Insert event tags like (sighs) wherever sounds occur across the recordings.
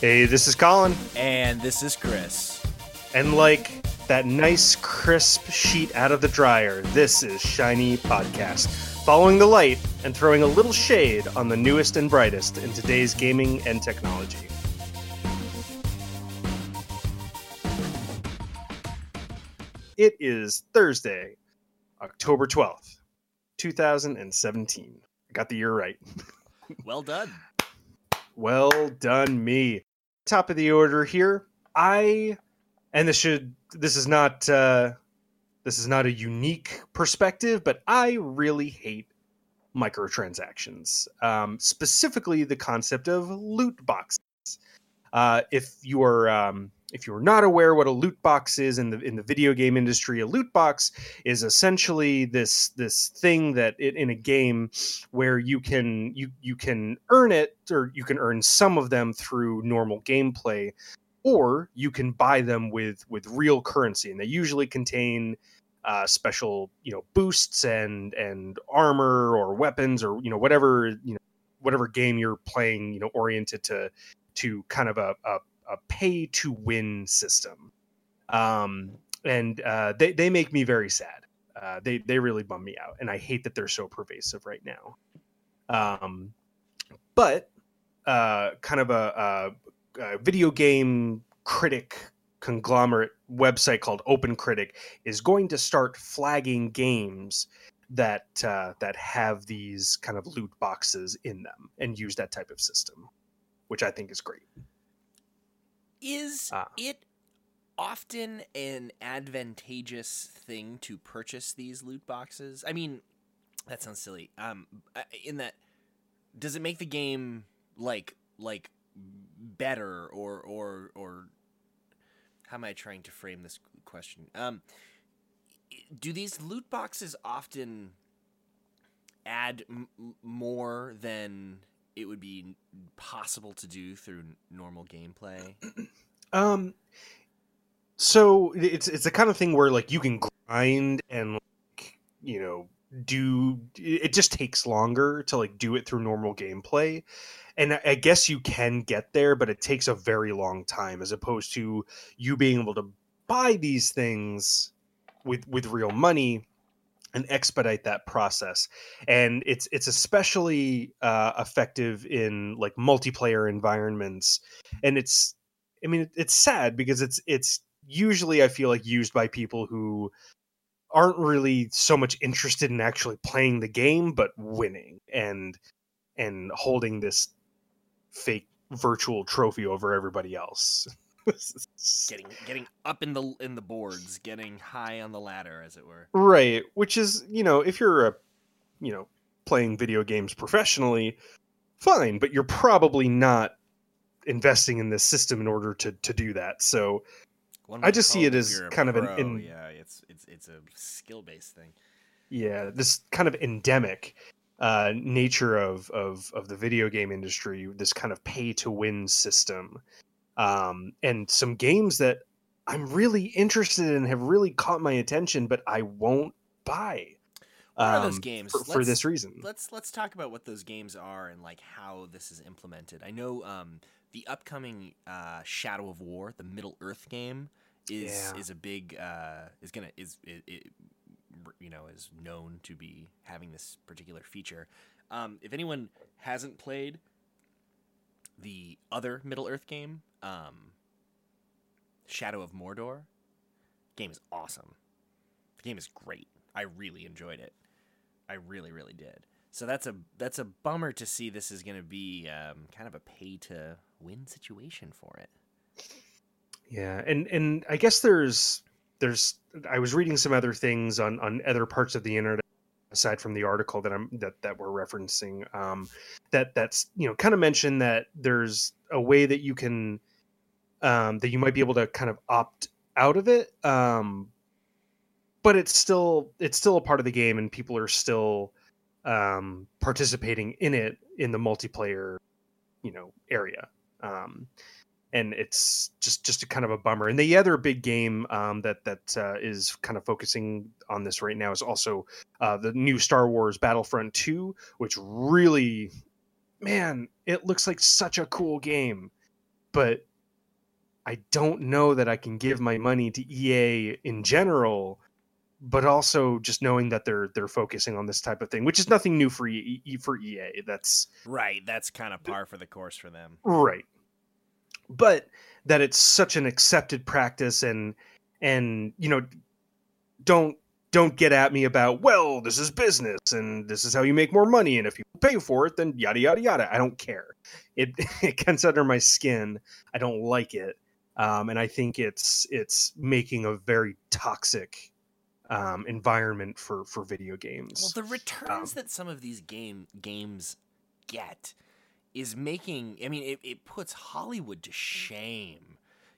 Hey, this is Colin. And this is Chris. And like that nice, crisp sheet out of the dryer, this is Shiny Podcast, following the light and throwing a little shade on the newest and brightest in today's gaming and technology. It is Thursday, October 12th, 2017. I got the year right. (laughs) Well done. Well done, me. Top of the order here. I, and this should, this is not, uh, this is not a unique perspective, but I really hate microtransactions. Um, specifically, the concept of loot boxes. Uh, if you are um, if you're not aware what a loot box is in the in the video game industry, a loot box is essentially this this thing that it, in a game where you can you you can earn it or you can earn some of them through normal gameplay, or you can buy them with with real currency, and they usually contain uh, special you know boosts and and armor or weapons or you know whatever you know whatever game you're playing you know oriented to to kind of a, a a pay to win system. Um, and uh, they, they make me very sad. Uh, they, they really bum me out. And I hate that they're so pervasive right now. Um, but uh, kind of a, a, a video game critic conglomerate website called Open Critic is going to start flagging games that uh, that have these kind of loot boxes in them and use that type of system, which I think is great. Is ah. it often an advantageous thing to purchase these loot boxes? I mean, that sounds silly. Um, in that, does it make the game like like better or or or how am I trying to frame this question? Um, do these loot boxes often add m- more than it would be possible to do through normal gameplay? (clears throat) Um, so it's it's the kind of thing where like you can grind and like, you know do it just takes longer to like do it through normal gameplay and i guess you can get there but it takes a very long time as opposed to you being able to buy these things with with real money and expedite that process and it's it's especially uh, effective in like multiplayer environments and it's i mean it's sad because it's it's usually i feel like used by people who aren't really so much interested in actually playing the game but winning and and holding this fake virtual trophy over everybody else (laughs) getting getting up in the in the boards, getting high on the ladder, as it were. Right, which is you know if you're a you know playing video games professionally, fine, but you're probably not investing in this system in order to to do that. So I just see it as kind pro, of an in, yeah, it's it's it's a skill based thing. Yeah, this kind of endemic uh, nature of, of of the video game industry, this kind of pay to win system um, and some games that I'm really interested in have really caught my attention, but I won't buy. Um, those games for, for, this reason? Let's let's talk about what those games are and like how this is implemented. I know um, the upcoming uh, Shadow of War, the Middle Earth game, is yeah. is a big uh, is gonna is it, it, you know is known to be having this particular feature. Um, if anyone hasn't played the other Middle Earth game, um, Shadow of Mordor. Game is awesome. The game is great. I really enjoyed it. I really, really did. So that's a that's a bummer to see. This is going to be um, kind of a pay to win situation for it. Yeah, and and I guess there's there's I was reading some other things on on other parts of the internet aside from the article that I'm that that we're referencing um, that that's you know kind of mentioned that there's a way that you can um, that you might be able to kind of opt out of it. Um, but it's still it's still a part of the game, and people are still um, participating in it in the multiplayer, you know, area. Um, and it's just just a kind of a bummer. And the other big game um, that that uh, is kind of focusing on this right now is also uh, the new Star Wars Battlefront Two, which really, man, it looks like such a cool game but I don't know that I can give my money to EA in general, but also just knowing that they're they're focusing on this type of thing, which is nothing new for e, for EA. That's right. That's kind of par for the course for them. Right. But that it's such an accepted practice and and you know don't don't get at me about well this is business and this is how you make more money and if you pay for it then yada yada yada. I don't care. It (laughs) it gets under my skin. I don't like it. Um, and i think it's it's making a very toxic um, environment for for video games. Well the returns um, that some of these game games get is making i mean it, it puts hollywood to mm. shame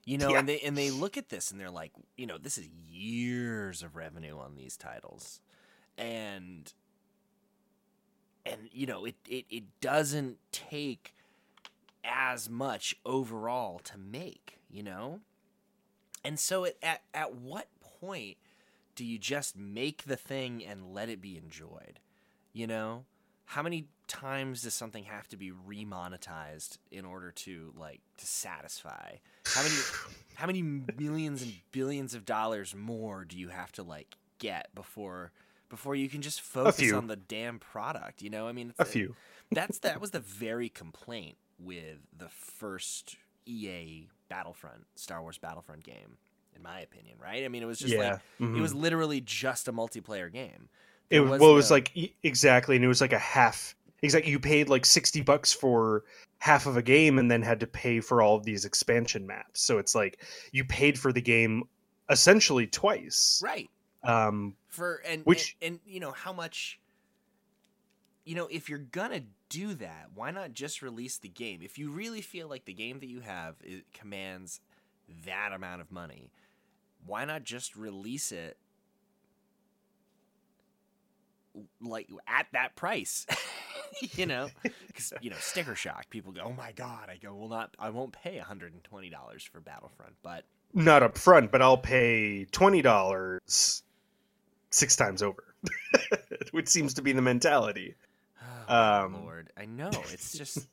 you know, yeah. and they and they look at this and they're like, you know, this is years of revenue on these titles. And and you know, it it, it doesn't take as much overall to make, you know? And so it, at at what point do you just make the thing and let it be enjoyed? You know? How many times does something have to be remonetized in order to like to satisfy? How many (sighs) how many millions and billions of dollars more do you have to like get before before you can just focus on the damn product? You know, I mean, a few. (laughs) that's that (laughs) was the very complaint with the first EA Battlefront Star Wars Battlefront game, in my opinion. Right? I mean, it was just yeah. like mm-hmm. it was literally just a multiplayer game. There it was, well, it was like exactly, and it was like a half exactly you paid like 60 bucks for half of a game and then had to pay for all of these expansion maps. So it's like you paid for the game essentially twice. Right. Um for and which and, and you know how much you know if you're gonna do that why not just release the game? If you really feel like the game that you have it commands that amount of money why not just release it like at that price (laughs) (laughs) you know, (laughs) because you know sticker shock. People go, "Oh my god!" I go, "Well, not. I won't pay one hundred and twenty dollars for Battlefront, but not up front, but I'll pay twenty dollars six times over, (laughs) which seems to be the mentality. Oh, um, Lord, I know it's just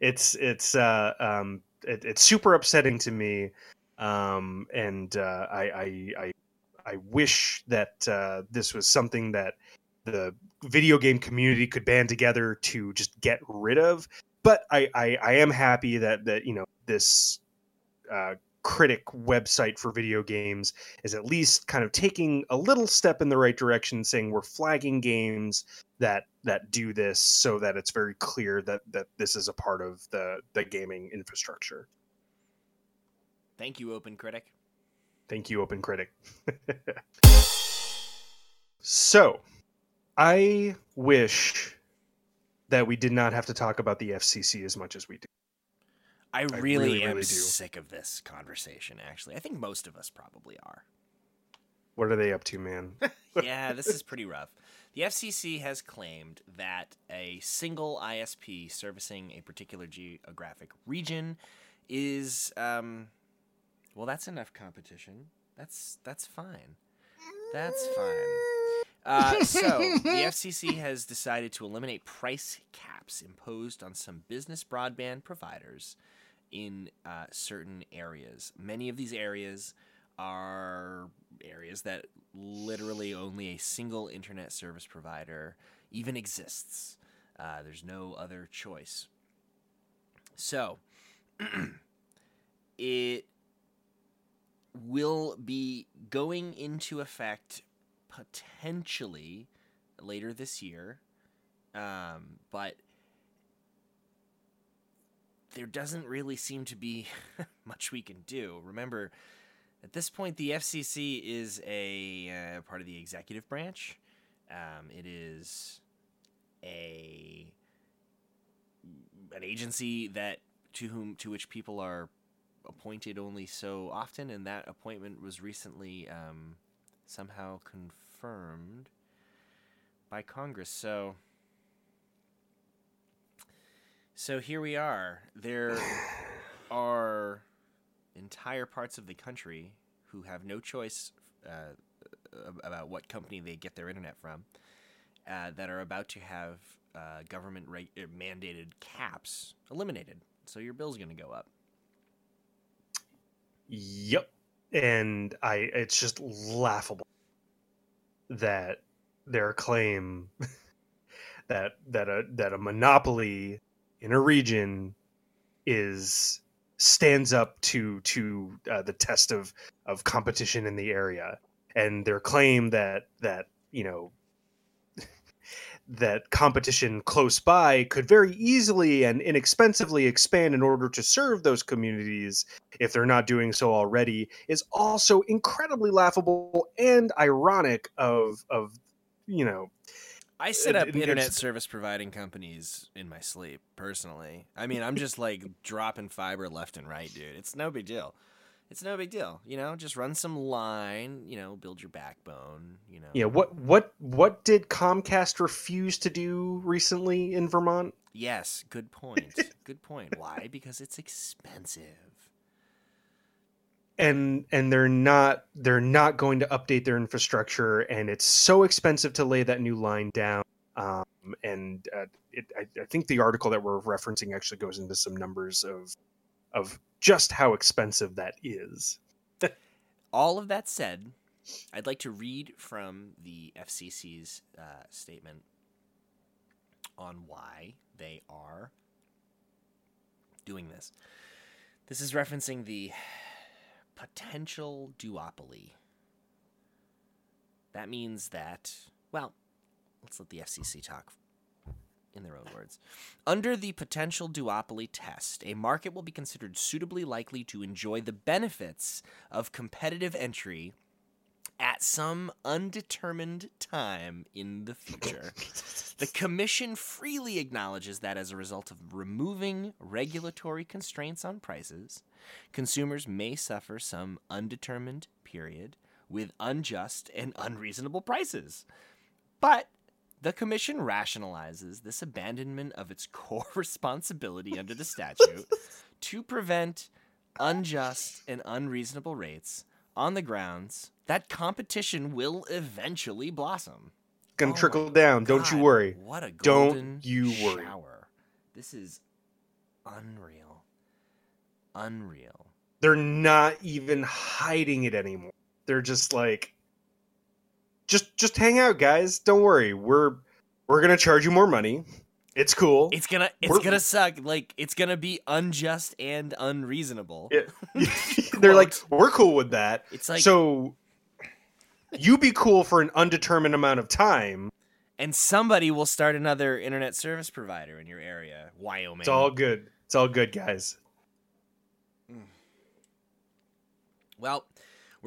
it's it's uh um it, it's super upsetting to me, um and uh, I I I I wish that uh, this was something that the video game community could band together to just get rid of. But I, I, I am happy that that you know this uh, critic website for video games is at least kind of taking a little step in the right direction, saying we're flagging games that that do this so that it's very clear that that this is a part of the the gaming infrastructure. Thank you, Open Critic. Thank you, Open Critic. (laughs) so, I wish that we did not have to talk about the FCC as much as we do. I really, I really am really sick of this conversation, actually. I think most of us probably are. What are they up to, man? (laughs) yeah, this is pretty rough. The FCC has claimed that a single ISP servicing a particular geographic region is, um, well, that's enough competition. That's that's fine. That's fine. Uh, (laughs) so the FCC has decided to eliminate price caps imposed on some business broadband providers in uh, certain areas. Many of these areas are areas that literally only a single internet service provider even exists. Uh, there's no other choice. So (clears throat) it will be going into effect potentially later this year. Um, but there doesn't really seem to be (laughs) much we can do. Remember, at this point, the FCC is a uh, part of the executive branch. Um, it is a an agency that to whom to which people are appointed only so often, and that appointment was recently um, somehow confirmed confirmed by Congress. So so here we are. There (laughs) are entire parts of the country who have no choice uh, about what company they get their internet from uh, that are about to have uh, government reg- er, mandated caps eliminated. So your bill's going to go up. Yep. And I it's just laughable that their claim (laughs) that that a that a monopoly in a region is stands up to to uh, the test of of competition in the area. And their claim that that you know that competition close by could very easily and inexpensively expand in order to serve those communities if they're not doing so already is also incredibly laughable and ironic of of you know I set up internet service providing companies in my sleep personally. I mean, I'm just like dropping fiber left and right, dude. It's no big deal. It's no big deal, you know. Just run some line, you know, build your backbone, you know. Yeah. What what what did Comcast refuse to do recently in Vermont? Yes, good point. (laughs) good point. Why? Because it's expensive. And and they're not they're not going to update their infrastructure, and it's so expensive to lay that new line down. Um, and uh, it, I, I think the article that we're referencing actually goes into some numbers of of just how expensive that is. (laughs) All of that said, I'd like to read from the FCC's uh, statement on why they are doing this. This is referencing the potential duopoly. That means that, well, let's let the FCC talk in their own words. Under the potential duopoly test, a market will be considered suitably likely to enjoy the benefits of competitive entry at some undetermined time in the future. the Commission freely acknowledges that as a result of removing regulatory constraints on prices, consumers may suffer some undetermined period with unjust and unreasonable prices. But the Commission rationalizes this abandonment of its (laughs) core responsibility under the statute to prevent unjust and unreasonable rates on the grounds that competition will eventually blossom. Gonna oh trickle down. God, don't you worry. What a don't you worry. Shower. This is unreal. Unreal. They're not even hiding it anymore. They're just like, just just hang out, guys. Don't worry. We're we're gonna charge you more money. It's cool. It's gonna it's we're, gonna suck. Like it's gonna be unjust and unreasonable. It, (laughs) (laughs) they're like, we're cool with that. It's like so. You be cool for an undetermined amount of time, and somebody will start another internet service provider in your area, Wyoming. It's all good. It's all good, guys. Well,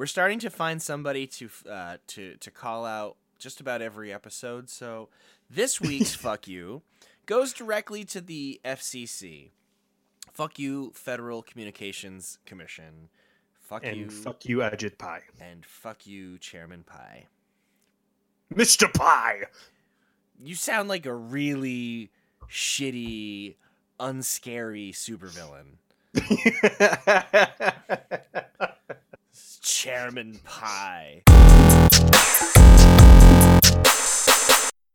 we're starting to find somebody to uh, to to call out just about every episode. So this week's (laughs) fuck you goes directly to the FCC. Fuck you, Federal Communications Commission. Fuck and you. Fuck you, Ajit Pai. And fuck you, Chairman Pai. Mr. Pai. You sound like a really shitty, unscary supervillain. (laughs) Chairman Pai.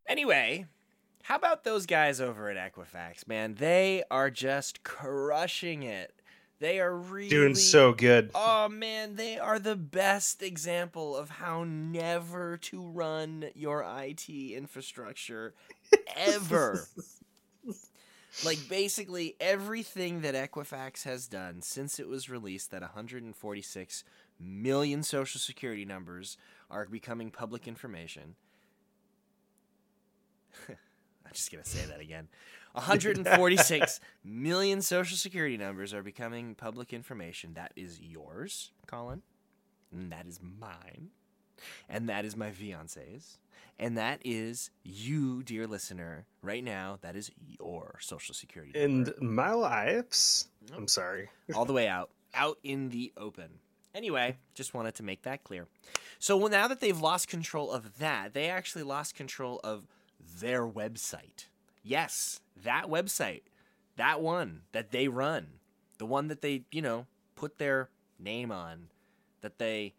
Anyway, how about those guys over at Equifax, man? They are just crushing it. They are really doing so good. Oh man, they are the best example of how never to run your IT infrastructure ever. (laughs) like basically everything that Equifax has done since it was released that 146 million social security numbers are becoming public information. (laughs) I'm just going to say that again. (laughs) 146 million social security numbers are becoming public information. That is yours, Colin. And that is mine. And that is my fiance's. And that is you, dear listener, right now. That is your social security number. And my life's. I'm sorry. All the way (laughs) out. Out in the open. Anyway, just wanted to make that clear. So now that they've lost control of that, they actually lost control of their website. Yes, that website, that one that they run, the one that they, you know, put their name on, that they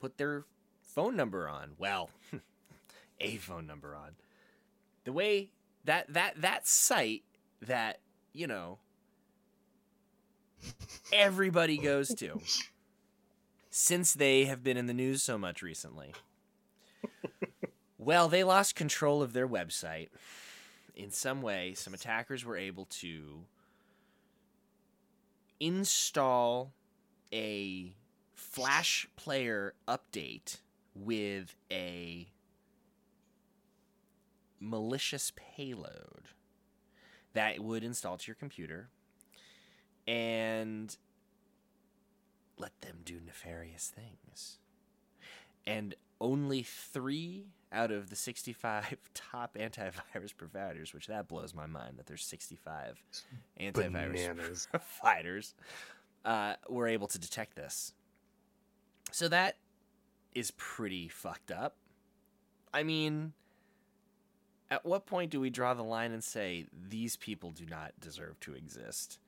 put their phone number on. Well, (laughs) a phone number on. The way that that that site that you know everybody goes to (laughs) since they have been in the news so much recently. well, they lost control of their website. In some way, some attackers were able to install a Flash player update with a malicious payload that would install to your computer and let them do nefarious things. And only three out of the 65 (laughs) top antivirus providers, which that blows my mind that there's 65 antivirus (laughs) Bananas. providers, uh, were able to detect this. So that is pretty fucked up. I mean, at what point do we draw the line and say these people do not deserve to exist?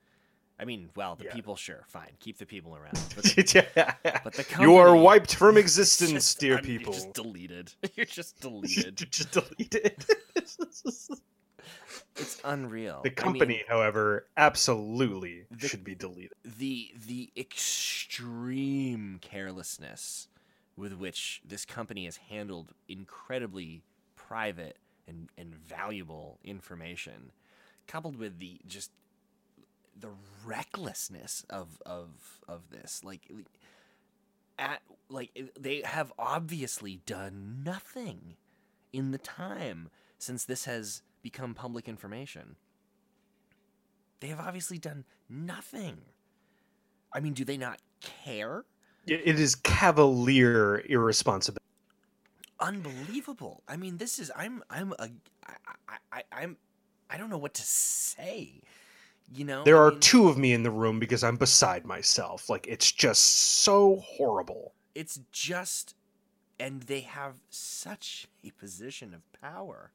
I mean, well, the yeah. people, sure, fine, keep the people around. But (laughs) the, yeah. but the company, you are wiped from (laughs) existence, just, dear people. You're just deleted. (laughs) You're just deleted. you're just deleted. it's unreal. The company, I mean, however, absolutely the, should be deleted. The the extreme carelessness with which this company has handled incredibly private and, and valuable information, coupled with the just the recklessness of of of this. Like at like they have obviously done nothing in the time since this has become public information. They have obviously done nothing. I mean do they not care? It is cavalier irresponsibility. Unbelievable. I mean this is i'm i'm a I, I, i'm i don't know what to say you know, there I are two of me in the room because I'm beside myself. Like it's just so horrible. It's just, and they have such a position of power,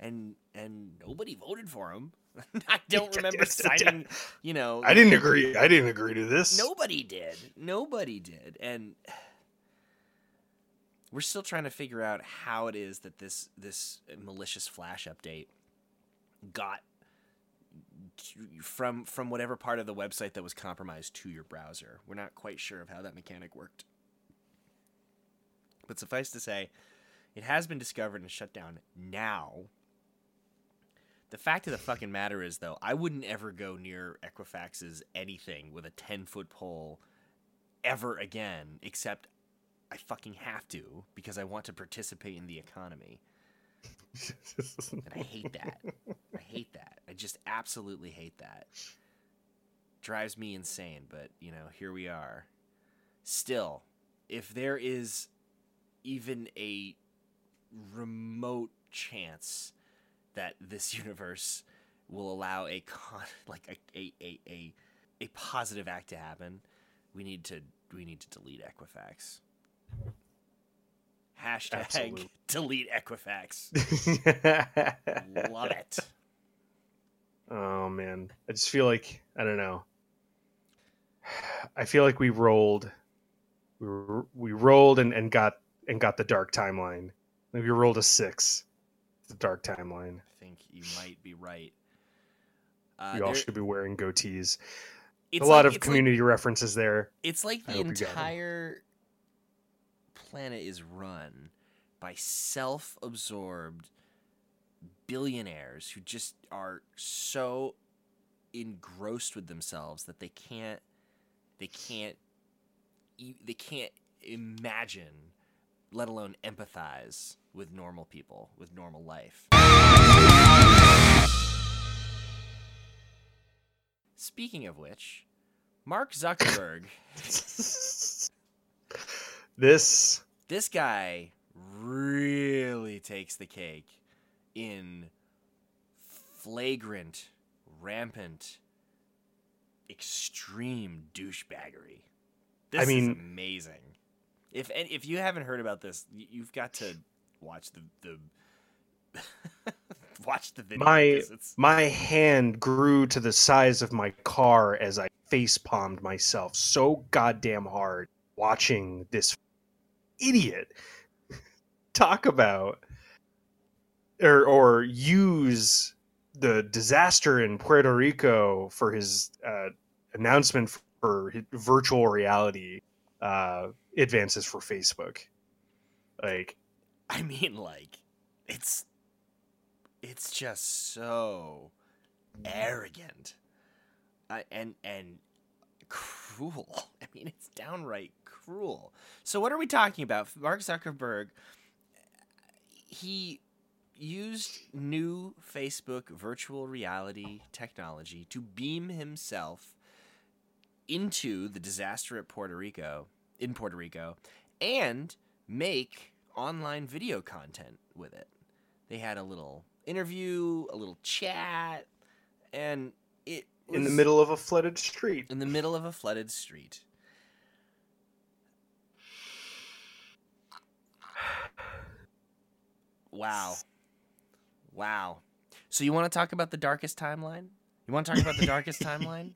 and and nobody voted for him. (laughs) I don't (laughs) remember signing. You know, I didn't agree. I didn't agree to this. Nobody did. Nobody did, and we're still trying to figure out how it is that this this malicious flash update got from from whatever part of the website that was compromised to your browser. We're not quite sure of how that mechanic worked. But suffice to say, it has been discovered and shut down now. The fact of the fucking matter is, though, I wouldn't ever go near Equifax's anything with a 10 foot pole ever again, except I fucking have to because I want to participate in the economy and I hate that. I hate that. I just absolutely hate that. Drives me insane, but you know, here we are. Still, if there is even a remote chance that this (laughs) universe will allow a con (laughs) like a a, a, a, a positive act to happen, we need to we need to delete Equifax. Hashtag Absolutely. (laughs) delete Equifax. (laughs) Love it. Oh man, I just feel like I don't know. (sighs) I feel like we rolled, we we rolled and, and got and got the dark timeline. Maybe we rolled a six. The dark timeline. I think you might be right. Uh, we all there, should be wearing goatees. a lot like, of community like, references there. It's like the entire planet is run by self absorbed billionaires who just are so engrossed with themselves that they can't they can't they can't imagine let alone empathize with normal people with normal life. Speaking of which mark zuckerberg (laughs) this this guy really takes the cake in flagrant, rampant, extreme douchebaggery. This I mean, is amazing. If if you haven't heard about this, you've got to watch the the (laughs) watch the video. My my hand grew to the size of my car as I face palmed myself so goddamn hard watching this idiot talk about or or use the disaster in Puerto Rico for his uh, announcement for virtual reality uh, advances for Facebook. Like, I mean, like, it's it's just so arrogant and and cruel. (laughs) I mean, it's downright cruel. So, what are we talking about? Mark Zuckerberg, he used new Facebook virtual reality technology to beam himself into the disaster at Puerto Rico, in Puerto Rico, and make online video content with it. They had a little interview, a little chat, and it in the middle of a flooded street. In the middle of a flooded street. Wow. Wow. So you want to talk about the darkest timeline? You want to talk about the darkest (laughs) timeline?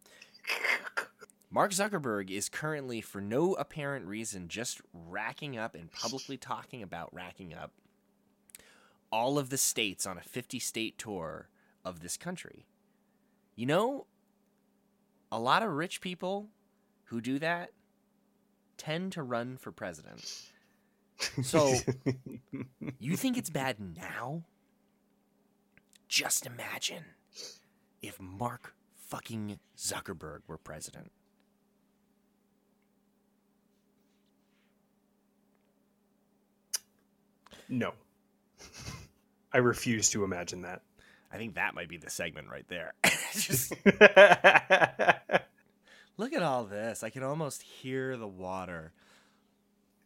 Mark Zuckerberg is currently, for no apparent reason, just racking up and publicly talking about racking up all of the states on a 50 state tour of this country. You know, a lot of rich people who do that tend to run for president. So, (laughs) you think it's bad now? Just imagine if Mark fucking Zuckerberg were president. No. I refuse to imagine that. I think that might be the segment right there. (laughs) Just (laughs) look at all this. I can almost hear the water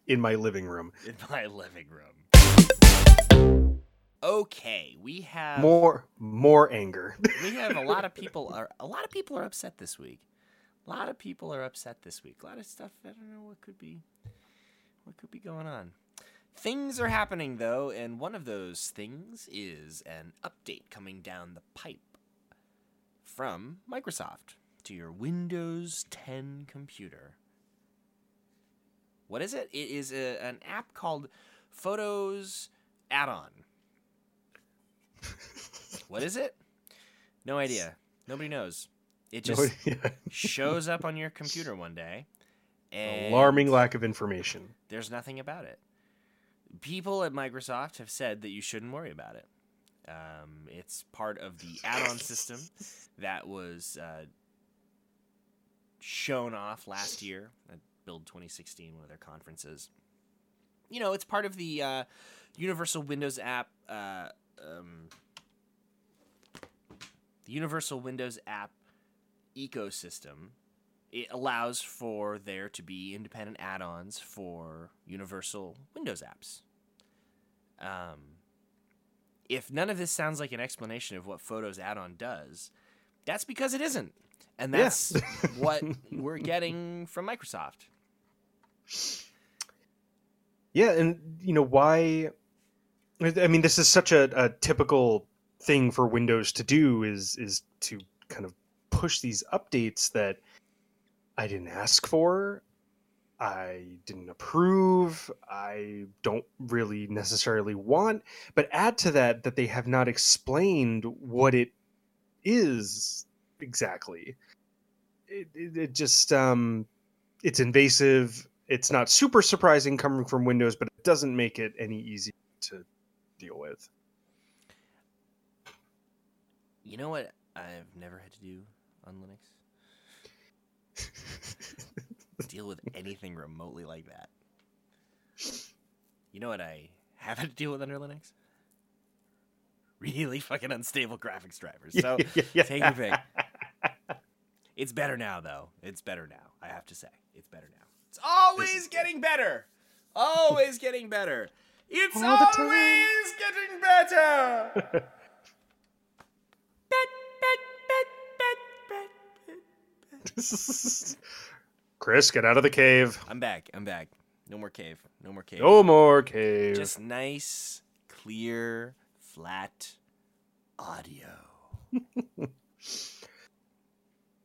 in my living room. (laughs) In my living room. Okay, we have more more anger. (laughs) we have a lot of people are a lot of people are upset this week. A lot of people are upset this week. A lot of stuff. I don't know what could be what could be going on. Things are happening though, and one of those things is an update coming down the pipe from Microsoft to your Windows 10 computer. What is it? It is a, an app called Photos Add On. what is it? No idea. Nobody knows. It just (laughs) no shows up on your computer one day. Alarming lack of information. There's nothing about it people at Microsoft have said that you shouldn't worry about it. Um, it's part of the add-on system that was uh, shown off last year Build 2016, one of their conferences. You know, it's part of the uh, Universal Windows app. Uh, um, the Universal Windows app ecosystem. It allows for there to be independent add-ons for Universal Windows apps. Um, if none of this sounds like an explanation of what Photos add-on does, that's because it isn't, and that's yeah. (laughs) what we're getting from Microsoft. Yeah, and you know why? I mean, this is such a, a typical thing for Windows to do is is to kind of push these updates that I didn't ask for I didn't approve, I don't really necessarily want, but add to that that they have not explained what it is exactly. It, it, it just um it's invasive. It's not super surprising coming from Windows, but it doesn't make it any easier to deal with. You know what I've never had to do on Linux? (laughs) deal with anything remotely like that. You know what I haven't to deal with under Linux? Really fucking unstable graphics drivers. So (laughs) yeah, yeah. take your pick. It's better now, though. It's better now. I have to say, it's better now. It's always getting better. Always getting better. It's All always getting better. bet, bet, bet, bet, bet, bet. Chris, get out of the cave. I'm back. I'm back. No more cave. No more cave. No more cave. Just nice, clear, flat audio. (laughs)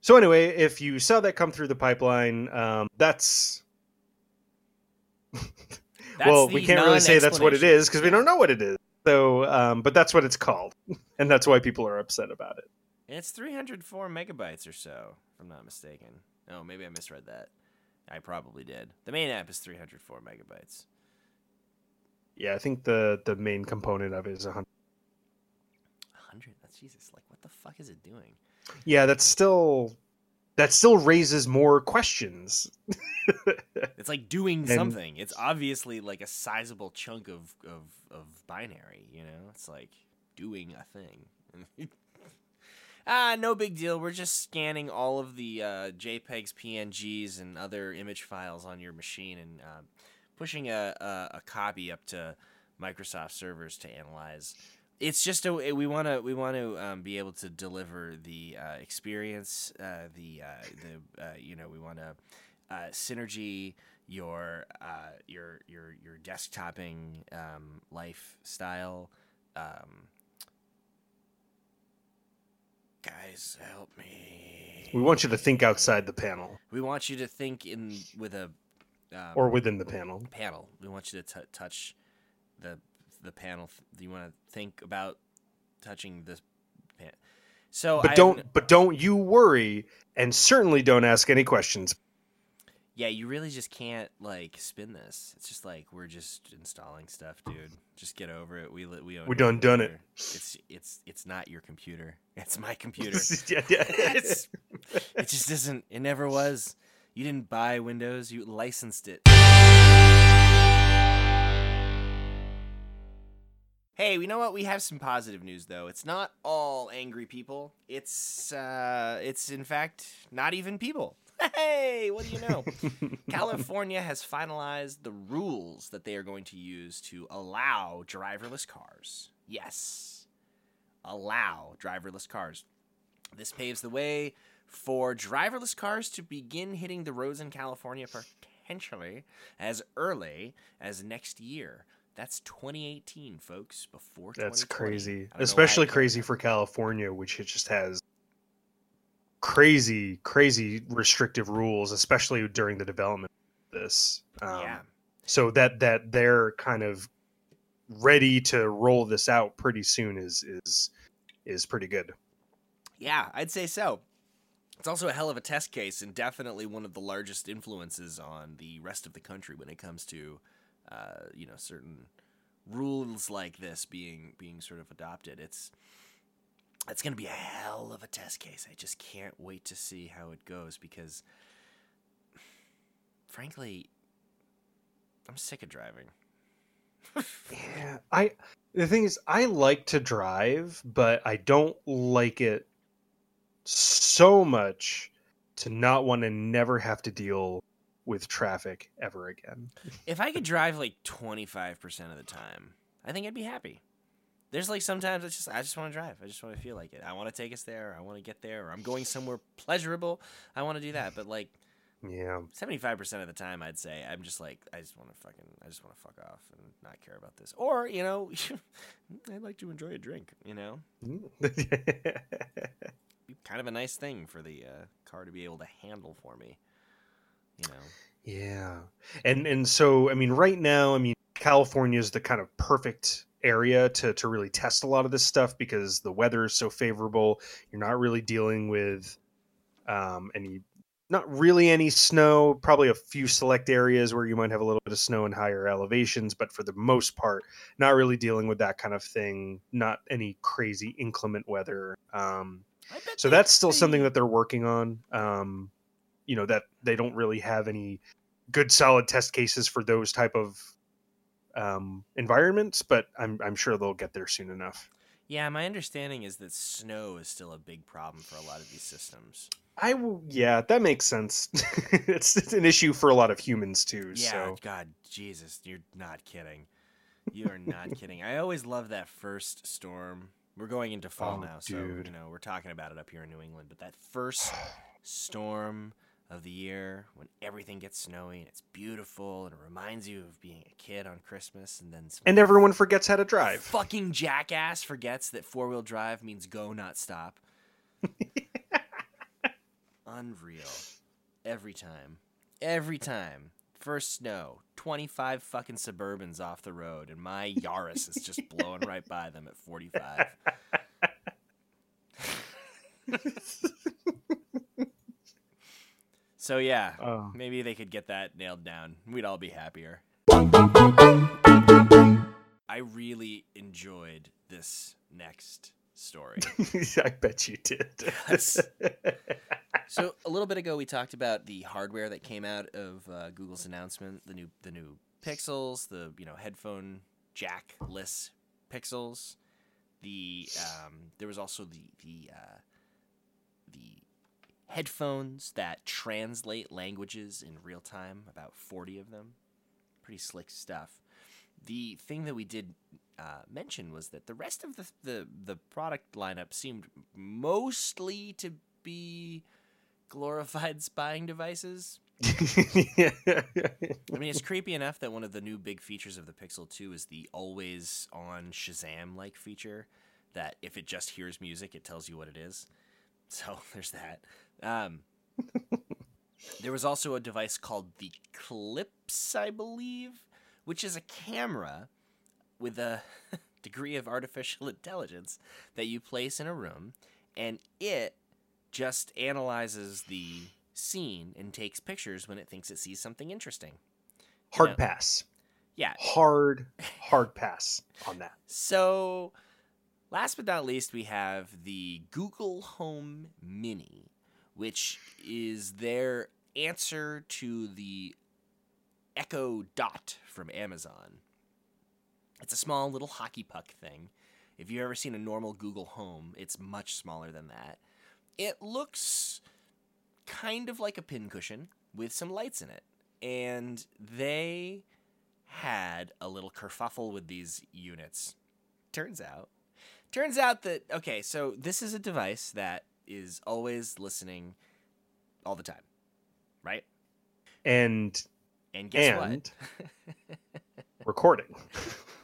so anyway, if you saw that come through the pipeline, um, that's. (laughs) that's well, we can't really say that's what it is because we don't know what it is. So, um, but that's what it's called, (laughs) and that's why people are upset about it. And it's 304 megabytes or so, if I'm not mistaken. Oh, maybe I misread that. I probably did. The main app is 304 megabytes. Yeah, I think the the main component of it is 100. 100? That's Jesus. Like, what the fuck is it doing? Yeah, that's still that still raises more questions. (laughs) it's like doing and, something. It's obviously like a sizable chunk of, of of binary. You know, it's like doing a thing. (laughs) ah, no big deal. We're just scanning all of the uh, JPEGs, PNGs, and other image files on your machine and uh, pushing a, a, a copy up to Microsoft servers to analyze it's just a we want to we want to um, be able to deliver the uh, experience uh, the uh, the uh, you know we want to uh, synergy your uh, your your your desktoping um, lifestyle um, guys help me. We want you to think outside the panel. We want you to think in with a um, or within the panel. panel. We want you to t- touch the the panel. Do you want to think about touching this pan? So, but I don't. But don't you worry, and certainly don't ask any questions. Yeah, you really just can't like spin this. It's just like we're just installing stuff, dude. Just get over it. We we we done done it. It's it's it's not your computer. It's my computer. (laughs) yeah, yeah. it's, it just isn't. It never was. You didn't buy Windows. You licensed it. Hey, we know what? We have some positive news though. It's not all angry people. It's uh it's in fact not even people. Hey, what do you know? (laughs) California has finalized the rules that they are going to use to allow driverless cars. Yes. Allow driverless cars. This paves the way for driverless cars to begin hitting the roads in California potentially as early as next year. That's 2018, folks. Before that's crazy, especially crazy for California, which it just has crazy, crazy restrictive rules, especially during the development of this. Um, yeah. So that that they're kind of ready to roll this out pretty soon is is is pretty good. Yeah, I'd say so. It's also a hell of a test case and definitely one of the largest influences on the rest of the country when it comes to uh, you know certain rules like this being being sort of adopted. It's it's going to be a hell of a test case. I just can't wait to see how it goes because frankly I'm sick of driving. yeah, I the thing is I like to drive, but I don't like it so much to not want to never have to deal with traffic ever again. if I could drive like 25% of the time, I think I'd be happy. There's like sometimes it's just I just want to drive. I just want to feel like it. I want to take us there. I want to get there. Or I'm going somewhere pleasurable. I want to do that. But like, yeah, seventy five percent of the time, I'd say I'm just like I just want to fucking I just want to fuck off and not care about this. Or you know, (laughs) I'd like to enjoy a drink. You know, (laughs) kind of a nice thing for the uh, car to be able to handle for me you know. Yeah. And and so I mean right now, I mean California is the kind of perfect area to to really test a lot of this stuff because the weather is so favorable. You're not really dealing with um, any not really any snow, probably a few select areas where you might have a little bit of snow in higher elevations, but for the most part, not really dealing with that kind of thing, not any crazy inclement weather. Um, so that's still something that they're working on. Um, you know that they don't really have any good solid test cases for those type of um, environments, but I'm I'm sure they'll get there soon enough. Yeah, my understanding is that snow is still a big problem for a lot of these systems. I yeah, that makes sense. (laughs) it's, it's, an issue for a lot of humans too. Yeah, so. God, Jesus, you're not kidding. You are not (laughs) kidding. I always love that first storm. We're going into fall oh, now, so dude. you know we're talking about it up here in New England. But that first storm of the year when everything gets snowy and it's beautiful and it reminds you of being a kid on Christmas and then and everyone forgets how to drive. Fucking jackass forgets that four wheel drive means go not stop. (laughs) Unreal. Every time. Every time first snow, 25 fucking Suburbans off the road, and my Yaris is just blowing right by them at 45. (laughs) (laughs) so, yeah, Oh. maybe they could get that nailed down. We'd all be happier. I really enjoyed this next story. (laughs) I bet you did. Yes. (laughs) so a little bit ago, we talked about the hardware that came out of uh, Google's announcement, the new the new Pixels, the you know headphone jackless Pixels. The um, there was also the the uh, the headphones that translate languages in real time. About forty of them, pretty slick stuff. The thing that we did uh, mention was that the rest of the, the the product lineup seemed mostly to be glorified (laughs) spying devices. (laughs) I mean, it's creepy enough that one of the new big features of the Pixel 2 is the always on Shazam like feature that if it just hears music, it tells you what it is. So (laughs) there's that. Um, (laughs) there was also a device called the Clips, I believe, which is a camera with a (laughs) degree of artificial (laughs) intelligence that you place in a room, and it just analyzes the scene and takes pictures when it thinks it sees something interesting. hard Yeah. pass. Yeah. Hard, hard pass on that. So, last but not least, we have the Google Home Mini, which is their answer to the Echo Dot from Amazon. It's a small little hockey puck thing. If you've ever seen a normal Google Home, it's much smaller than that. It looks kind of like a pincushion with some lights in it. And they had a little kerfuffle with these units. Turns out, turns out that okay, so this is a device that is always listening all the time, right? And And guess And- what? (laughs) recording.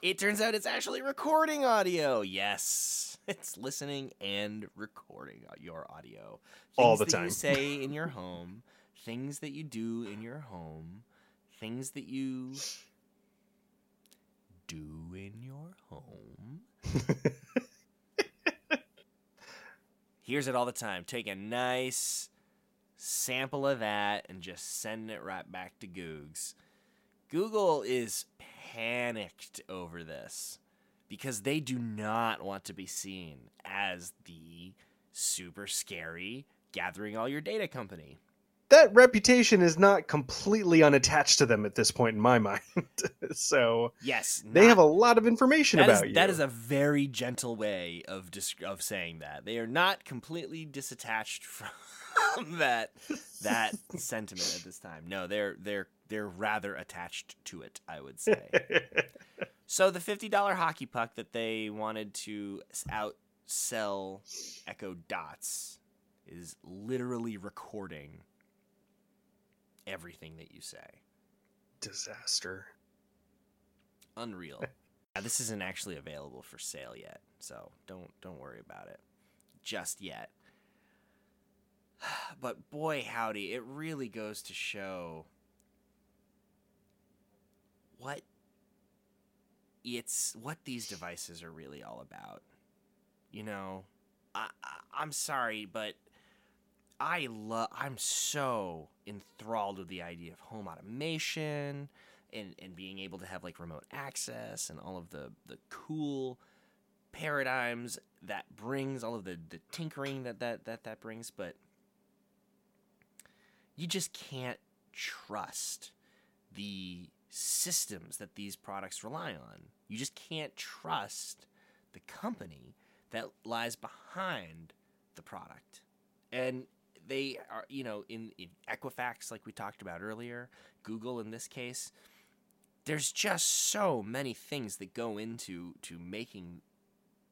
It turns out it's actually recording audio. Yes, (laughs) it's listening and recording your audio. Things All the that time. you say in (laughs) your home, things that you do in your home, things that you do in your home. Hears it all the time. Take a nice sample of that and just send it right back to Googs. Google is panicked over this because they do not want to be seen as the super scary gathering all your data company. That reputation is not completely unattached to them at this point in my (laughs) mind. so Yes, they have a lot of information That is- about you. That is a very gentle way of desc- of saying that. They are not completely disattached (laughs) from that that (laughs) sentiment at this time. No, they're they're they're rather attached to it, I would say. so the fifty dollar hockey puck that they wanted to outsell Echo Dots is literally recording everything that you say. disaster. Unreal. (laughs) Now, this isn't actually available for sale yet, so don't don't worry about it just yet. (sighs) But boy, howdy, it really goes to show what it's what these devices are really all about. You know, I, I I'm sorry, but I love I'm so enthralled with the idea of home automation and and being able to have like remote access and all of the the cool paradigms that brings all of the the tinkering that that that that brings but you just can't trust the systems that these products rely on. You just can't trust the company that lies behind the product. And they are you know in, in equifax like we talked about earlier google in this case there's just so many things that go into to making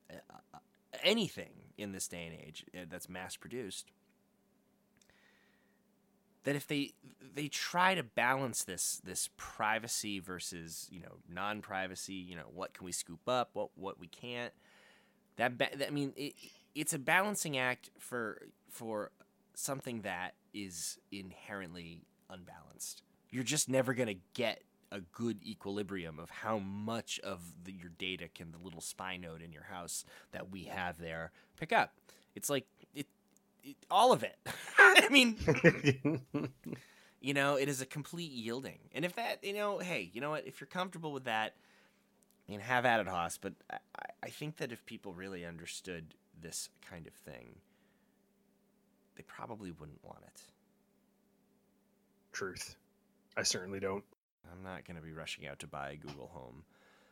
uh, uh, anything in this day and age uh, that's mass produced that if they they try to balance this this privacy versus you know non-privacy you know what can we scoop up what what we can't that, ba- that I mean it, it's a balancing act for for something that is inherently unbalanced you're just never gonna get a good equilibrium of how much of the, your data can the little spy node in your house that we have there pick up. It's like it, it all of it. (laughs) I mean, (laughs) you know, it is a complete yielding. And if that, you know, hey, you know what? If you're comfortable with that, I mean, have at it, Haas. But I, I think that if people really understood this kind of thing, they probably wouldn't want it. Truth. I certainly don't. I'm not going to be rushing out to buy a Google Home.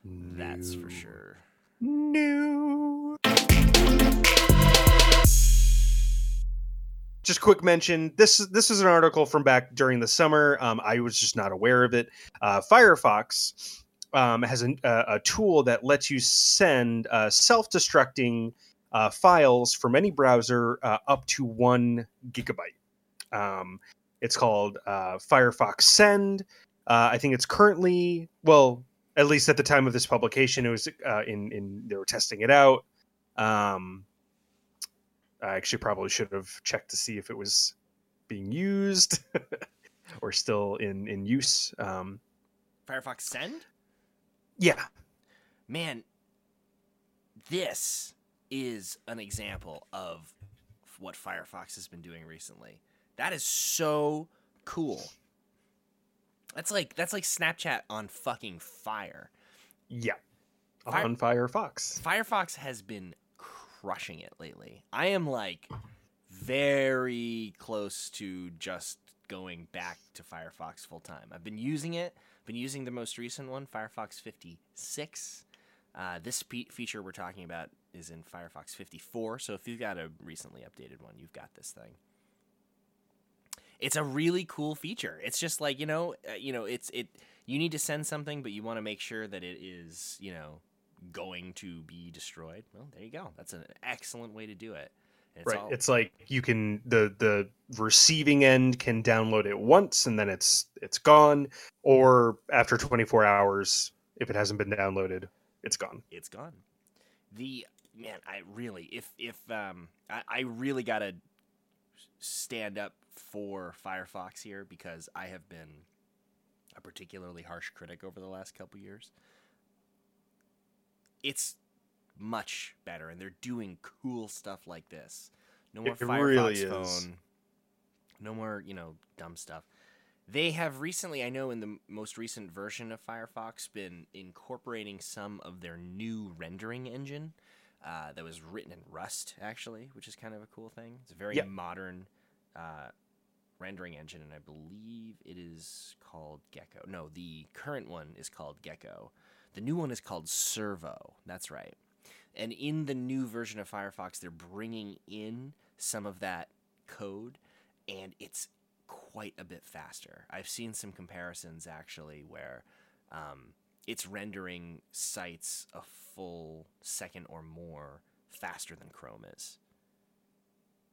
No. That's for sure. No. Just quick mention. This this is an article from back during the summer. Um, I was just not aware of it. Uh, Firefox um, has a, a, tool that lets you send uh, self-destructing uh, files from any browser uh, up to one gigabyte. Um, it's called uh, Firefox Send. Uh, I think it's currently well, at least at the time of this publication, it was uh, in in they were testing it out. Um, I actually probably should have checked to see if it was being used (laughs) or still in in use. Um, Firefox Send. Yeah, man, this is an example of what Firefox has been doing recently. That is so cool. That's like that's like Snapchat on fucking fire. Yeah. Fire- on Firefox. Firefox has been crushing it lately. I am like very close to just going back to Firefox full time. I've been using it. Been using the most recent one, Firefox 56. Uh, this pe- feature we're talking about is in Firefox 54. So if you've got a recently updated one, you've got this thing it's a really cool feature. It's just like you know, uh, you know, it's it. You need to send something, but you want to make sure that it is you know going to be destroyed. Well, there you go. That's an excellent way to do it. It's right. All... It's like you can the the receiving end can download it once and then it's it's gone, or after 24 hours, if it hasn't been downloaded, it's gone. It's gone. The man, I really if if um I, I really gotta stand up for Firefox here because I have been a particularly harsh critic over the last couple years. It's much better, and they're doing cool stuff like this. No more it Firefox really phone. No more, you know, dumb stuff. They have recently, I know, in the most recent version of Firefox, been incorporating some of their new rendering engine uh, that was written in Rust, actually, which is kind of a cool thing. It's a very yep. modern uh, rendering engine, and I believe it is called Gecko. No, the current one is called Gecko. The new one is called Servo. That's right. And in the new version of Firefox, they're bringing in some of that code, and it's quite a bit faster. I've seen some comparisons actually where um, it's rendering sites a full second or more faster than Chrome is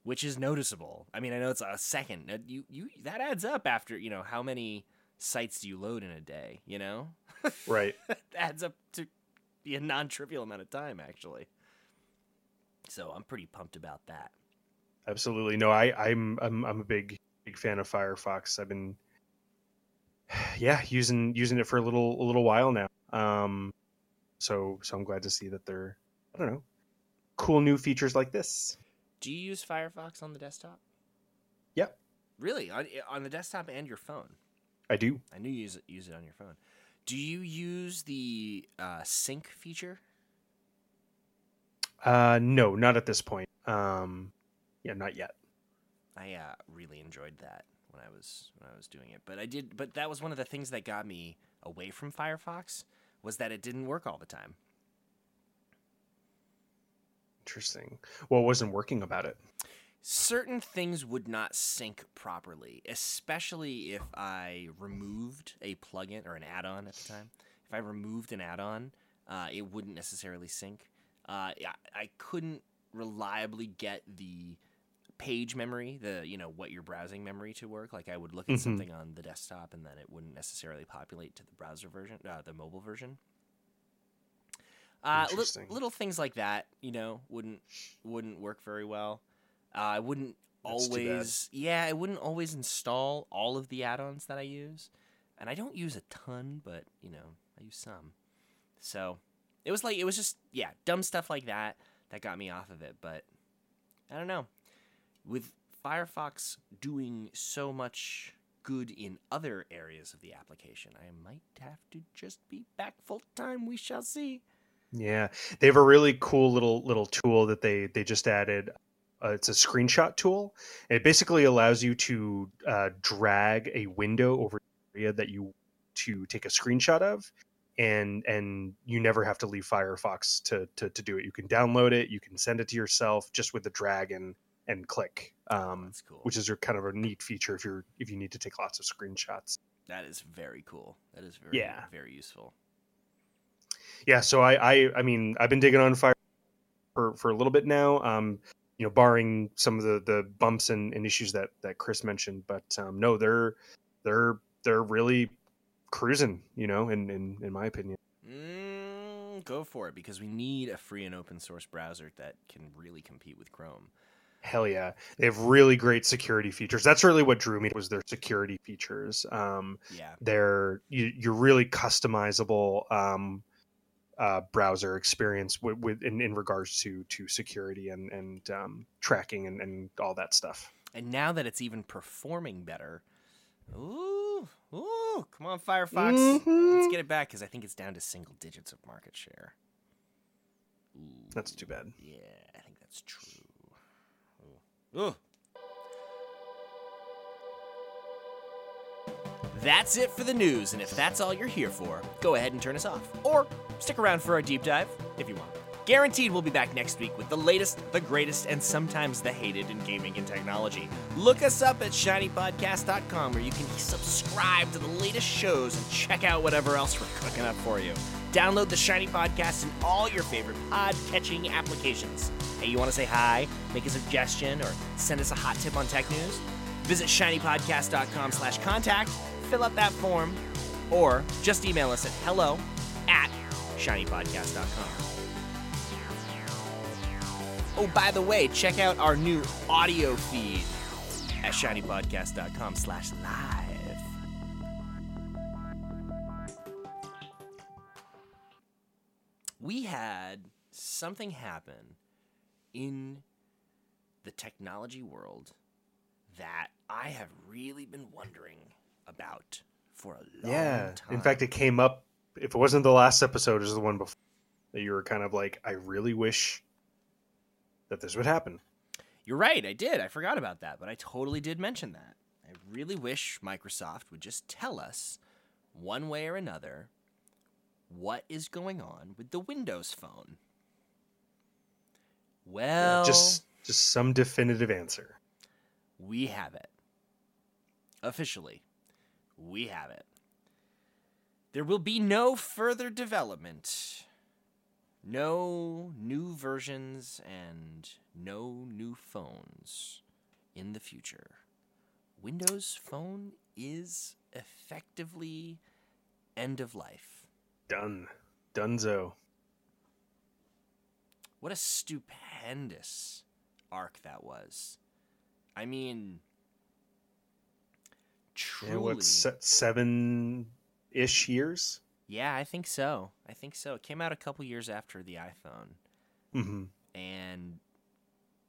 which is noticeable. I mean, I know it's a second. You you that adds up after you know how many sites do you load in a day? You know, (laughs) right? adds up to be a non-trivial amount of time actually. So I'm pretty pumped about that. Absolutely, no, I I'm I'm I'm a big big fan of Firefox. I've been (sighs) yeah using using it for a little a little while now. Um, so so I'm glad to see that they're I don't know cool new features like this. Do you use Firefox on the desktop? Yep. Really, on, on the desktop and your phone? I do. I knew you use it, use it on your phone. Do you use the uh, sync feature? Uh, no, not at this point. Um, yeah, not yet. I uh, really enjoyed that when I was when I was doing it, but I did. But that was one of the things that got me away from Firefox was that it didn't work all the time. Interesting. What wasn't working about it? Certain things would not sync properly, especially if I removed a plugin or an add-on at the time. If I removed an add-on, uh, it wouldn't necessarily sync. Uh, I, I couldn't reliably get the page memory, the you know what your browsing memory to work. Like I would look at mm-hmm. something on the desktop and then it wouldn't necessarily populate to the browser version, uh, the mobile version. Uh, li- little things like that, you know, wouldn't wouldn't work very well. Uh, I wouldn't That's always, yeah, I wouldn't always install all of the add-ons that I use. and I don't use a ton, but you know, I use some. So it was like it was just yeah, dumb stuff like that that got me off of it. But I don't know. With Firefox doing so much good in other areas of the application, I might have to just be back full time. We shall see. Yeah, they have a really cool little little tool that they they just added. Uh, it's a screenshot tool. It basically allows you to uh, drag a window over area that you to take a screenshot of, and and you never have to leave Firefox to to, to do it. You can download it, you can send it to yourself just with the drag and and click. Um, That's cool. which is a kind of a neat feature if you're if you need to take lots of screenshots. That is very cool. That is very Yeah. very useful. Yeah, so I I I mean I've been digging on Fire for for a little bit now. Um, you know, barring some of the the bumps and, and issues that that Chris mentioned, but um, no, they're they're they're really cruising. You know, in in in my opinion. Mm, go for it because we need a free and open source browser that can really compete with Chrome. Hell yeah, they have really great security features. That's really what drew me was their security features. Um, Yeah. they're you, you're really customizable um, uh, browser experience with, with in, in regards to to security and and um, tracking and, and all that stuff. And now that it's even performing better, ooh, ooh, come on, Firefox, let's Mhm. get it back because I think it's down to single digits of market share. Ooh, That's too bad. Yeah, I think that's true. Ooh. That's it for the news, and if that's all you're here for, go ahead and turn us off. Or stick around for our deep dive if you want. Guaranteed we'll be back next week with the latest, the greatest, and sometimes the hated in gaming and technology. Look us up at shinypodcast.com where you can subscribe to the latest shows and check out whatever else we're cooking up for you. Download the Shiny Podcast in all your favorite pod-catching applications. Hey, you want to say hi, make a suggestion, or send us a hot tip on tech news? Visit shinypodcast.com slash contact, fill out that form, or just email us at hello at shinypodcast.com. Oh, by the way, check out our new audio feed at shinypodcast.com slash live. We had something happen in the technology world that I have really been wondering about for a long Yeah. time. In fact, it came up. If it wasn't the last episode, it was the one before that you were kind of like, I really wish that this would happen. You're right, I did. I forgot about that, but I totally did mention that. I really wish Microsoft would just tell us, one way or another, what is going on with the Windows Phone. Well, just just some definitive answer. we have it. Officially, we have it. There will be no further development, no new versions, and no new phones in the future. Windows Phone is effectively end of life. Done. Dunzo. What a stupendous arc that was. I mean, truly. Yeah, what se- seven ish years? Yeah, I think so. I think so. It came out a couple years after the iPhone, hmm and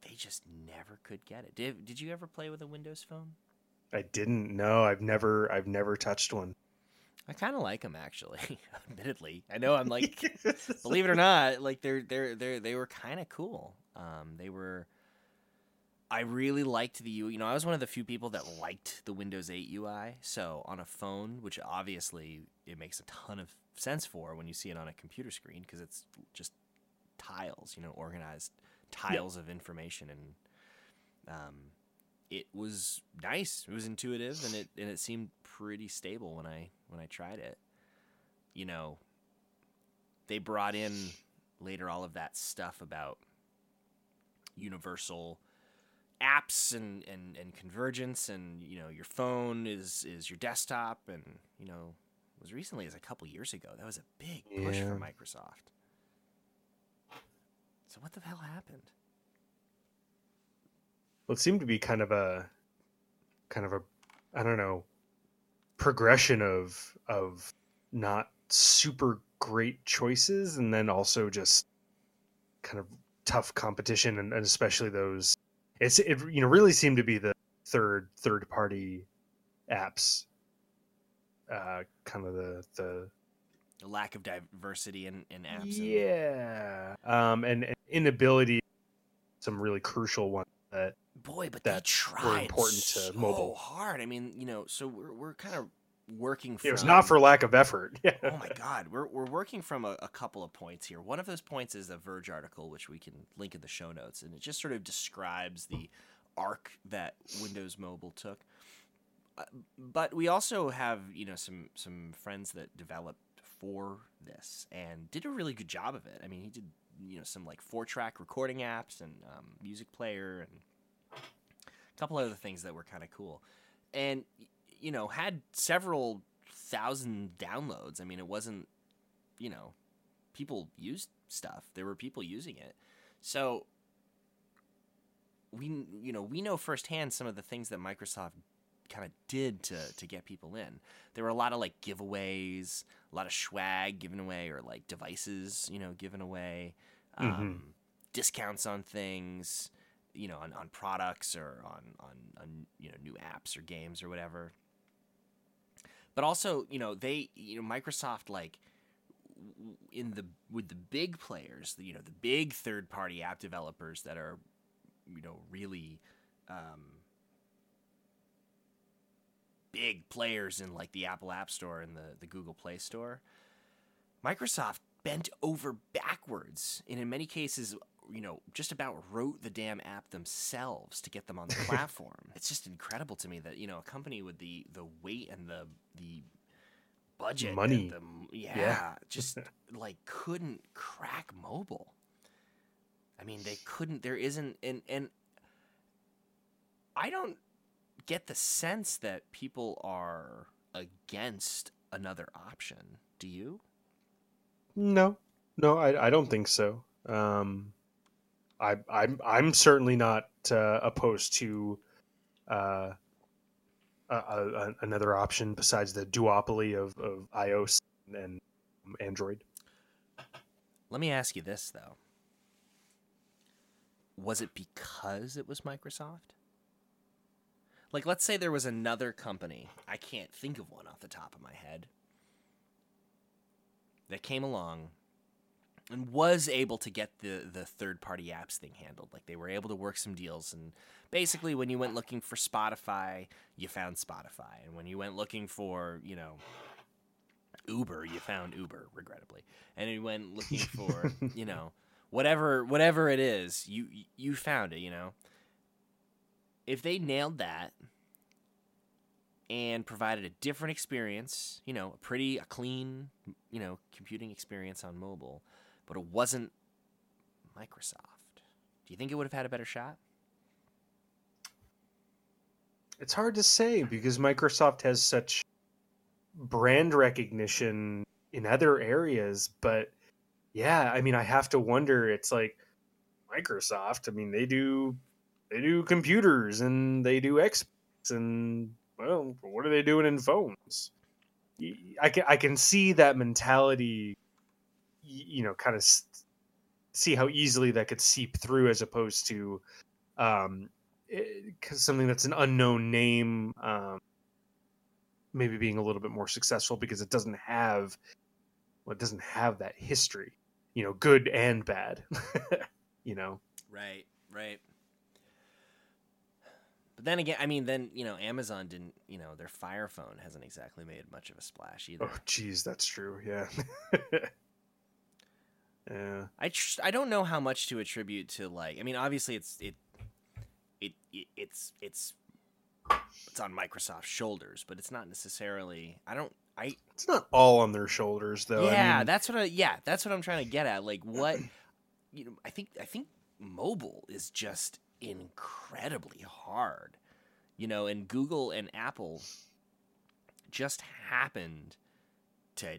they just never could get it. Did Did you ever play with a Windows Phone? I didn't know. I've never I've never touched one. I kind of like them actually. (laughs) admittedly, I know I'm like, (laughs) believe it or not, like they're they're they they were kind of cool. Um, they were. I really liked the U. You know, I was one of the few people that liked the Windows 8 UI. So on a phone, which obviously it makes a ton of sense for when you see it on a computer screen because it's just tiles, you know, organized tiles of information, and um, it was nice. It was intuitive, and it and it seemed pretty stable when I when I tried it. You know, they brought in later all of that stuff about universal apps and, and, and convergence and you know your phone is is your desktop and you know as recently as a couple years ago that was a big push Yeah. for Microsoft. So what the hell happened? Well, it seemed to be kind of a kind of a I don't know progression of of not super great choices and then also just kind of tough competition and, and especially those it's it you know really seemed to be the third third party apps uh kind of the the a lack of diversity in, in apps yeah um and, and inability some really crucial ones that boy but that they tried important so to mobile. hard. I mean you know so we're, we're kind of working from it was not for lack of effort. (laughs) Oh my god we're, we're working from a, a, couple of points here. One of those points is a verge article which we can link in the show notes and it just sort of describes the arc that windows mobile took. Uh, but we also have you know some some friends that developed for this and did a really good job of it. I mean he did you know some like four track recording apps and um, music player and a couple other things that were kind of cool and you know, had several thousand downloads. I mean, it wasn't, you know, people used stuff. There were people using it. So we you know, we know firsthand some of the things that Microsoft kind of did to to get people in. There were a lot of like giveaways, a lot of swag given away or like devices, you know, given away. Mm-hmm. Um, discounts on things, you know, on, on products or on, on, on you know new apps or games or whatever. But also you know they you know Microsoft like in the with the big players, you know, the big third party app developers that are, you know, really um, big players in like the Apple App Store and the, the Google Play Store, Microsoft bent over backwards and in many cases you know, just about wrote the damn app themselves to get them on the (laughs) platform. it's just incredible to me that you know a company with the the weight and the the budget, money, the, yeah, yeah. (laughs) just like couldn't crack mobile. I mean, they couldn't. There isn't, and and I don't get the sense that people are against another option. Do you? No, no, I, I don't think so. Um, I, I'm I'm certainly not uh, opposed to uh, a, a, another option besides the duopoly of, of iOS and Android. Let me ask you this though: Was it because it was Microsoft? Like, let's say there was another company. I can't think of one off the top of my head that came along and was able to get the the third party apps thing handled. Like they were able to work some deals and basically when you went looking for Spotify, you found Spotify. And when you went looking for, you know, Uber, you found Uber, regrettably. And you went looking (laughs) for, you know, whatever whatever it is, you you found it, you know. If they nailed that and provided a different experience, you know, a pretty a clean, you know, computing experience on mobile, but it wasn't Microsoft. Do you think it would have had a better shot? It's hard to say because Microsoft has such brand recognition in other areas, but yeah, I mean, I have to wonder. It's like Microsoft. I mean, they do they do computers and they do Xbox and well, what are they doing in phones? I can I can see that mentality you know kind of see how easily that could seep through as opposed to um eh, something that's an unknown name um maybe being a little bit more successful because it doesn't have well, it doesn't have that history you know good and bad (laughs) you know right right but then again, I mean, then you know, Amazon didn't. You know, their Fire Phone hasn't exactly made much of a splash either. Oh, geez, that's true. Yeah. (laughs) Yeah. I tr- I don't know how much to attribute to like. I mean, obviously it's it it, it it's it's it's on Microsoft's shoulders, but it's not necessarily. I don't. I. It's not all on their shoulders, though. Yeah, I mean, that's what. I, yeah, that's what I'm trying to get at. Like, what? (clears throat) You know, I think I think mobile is just incredibly hard. You know, and Google and Apple just happened to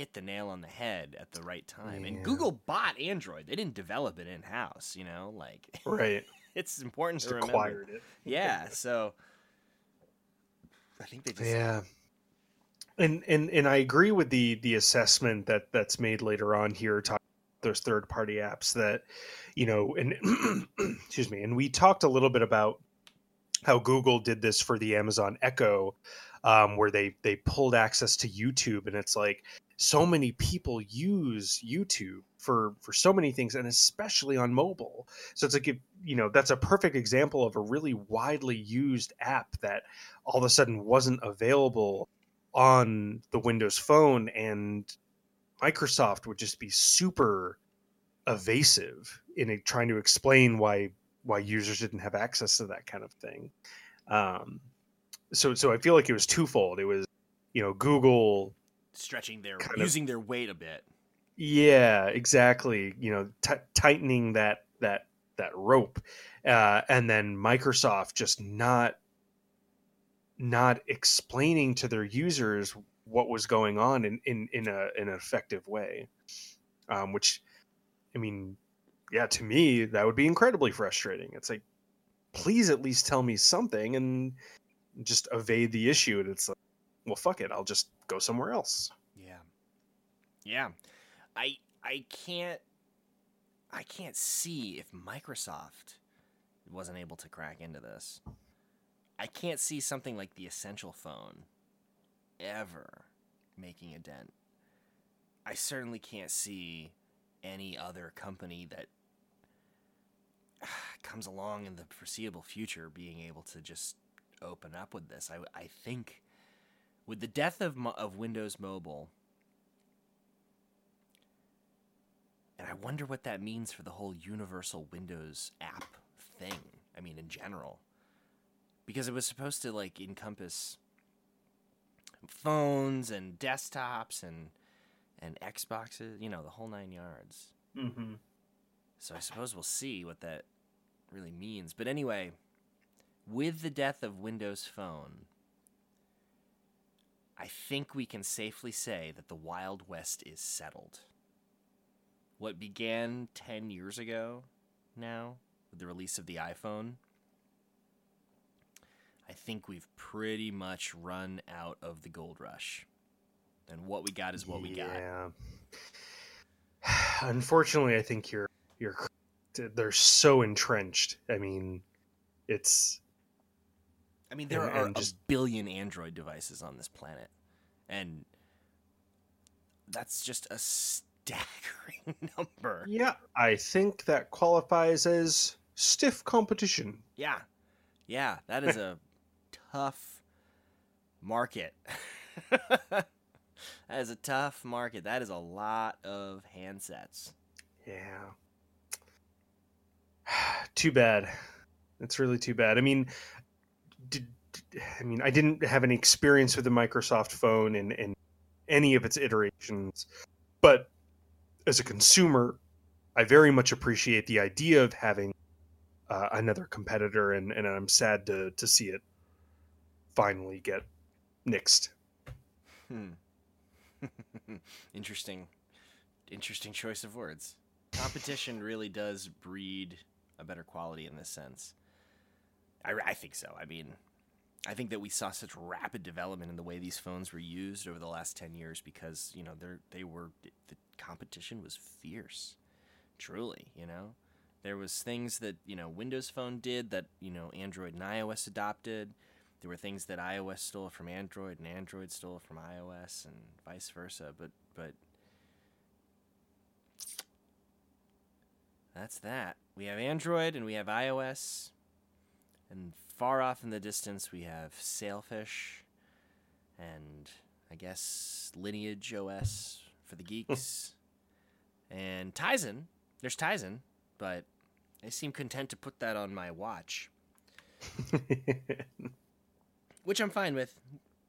hit the nail on the head at the right time. Yeah. And Google bought Android; they didn't develop it in house. You know, like right. (laughs) it's important just to remember. it. yeah, (laughs) so I think they just yeah. and and and I agree with the the assessment that that's made later on here talking those third party apps that you know and (clears throat) excuse me and we talked a little bit about how Google did this for the Amazon Echo um, where they they pulled access to YouTube and it's like so many people use YouTube for for so many things and especially on mobile so it's like you know that's a perfect example of a really widely used app that all of a sudden wasn't available on the Windows Phone, and Microsoft would just be super evasive in trying to explain why why users didn't have access to that kind of thing. Um, so so I feel like it was twofold. It was you know Google stretching their using of, their weight a bit. Yeah, exactly. You know, t- tightening that that that rope, uh, and then Microsoft just not not explaining to their users what was going on in in in, a, in an effective way um, which i mean yeah to me that would be incredibly frustrating it's like please at least tell me something and just evade the issue and it's like well fuck it i'll just go somewhere else. Yeah. Yeah. I i can't i can't see if microsoft wasn't able to crack into this. I can't see something like the Essential phone ever making a dent. I certainly can't see any other company that (sighs) comes along in the foreseeable future being able to just open up with this. I, I think with the death of, of Windows Mobile, and I wonder what that means for the whole universal Windows app thing. I mean, in general because it was supposed to like encompass phones and desktops and and Xboxes, you know, the whole nine yards. Mm-hmm. So I suppose we'll see what that really means. But anyway, with the death of Windows Phone, I think we can safely say that the Wild West is settled. What began 10 years ago now, with the release of the iPhone, I think we've pretty much run out of the gold rush. And what we got is what we got. Yeah. (sighs) Unfortunately, I think you're you're they're so entrenched. I mean, it's I mean, there and, are and just, a billion Android devices on this planet. And that's just a (laughs) staggering number. Yeah, I think that qualifies as stiff competition. Yeah. Yeah, that is a tough market. (laughs) that is a tough market. That is a lot of handsets. Yeah. (sighs) too bad. It's really too bad. I mean, did, I mean, I didn't have any experience with the Microsoft phone in, in any of its iterations, but as a consumer, I very much appreciate the idea of having uh, another competitor, and, and I'm sad to, to see it finally get nixed. Hmm. (laughs) Interesting. Interesting choice of words. Competition really does breed a better quality in this sense. I, I think so. I mean, I think that we saw such rapid development in the way these phones were used over the last 10 years because, you know, they're, they were the competition was fierce. Truly, you know. There was things that, you know, Windows Phone did that, you know, Android and iOS adopted there were things that iOS stole from Android and Android stole from iOS and vice versa. But but that's that. We have Android and we have iOS, and far off in the distance we have Sailfish, and I guess Lineage OS for the geeks, and Tizen. There's Tizen, but I seem content to put that on my watch. (laughs) which I'm fine with.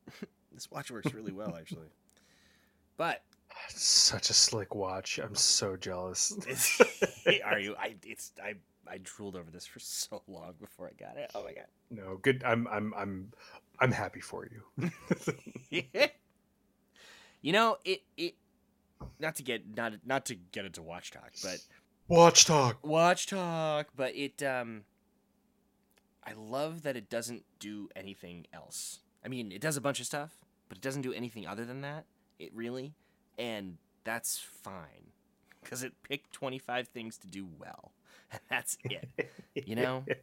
(laughs) this watch works really well, actually. But such a slick watch. I'm so jealous. (laughs) are you? I it's I I drooled over this for (laughs) so long before I got it. Oh my god. No, good. I'm I'm I'm I'm happy for you. (laughs) you know it it not to get not not to get into watch talk, but watch talk. Watch talk, but it um I love that it doesn't do anything else. I mean, it does a bunch of stuff, but it doesn't do anything other than that. It really, and that's fine because it picked 25 things to do well, and (laughs) that's it. you know. (laughs)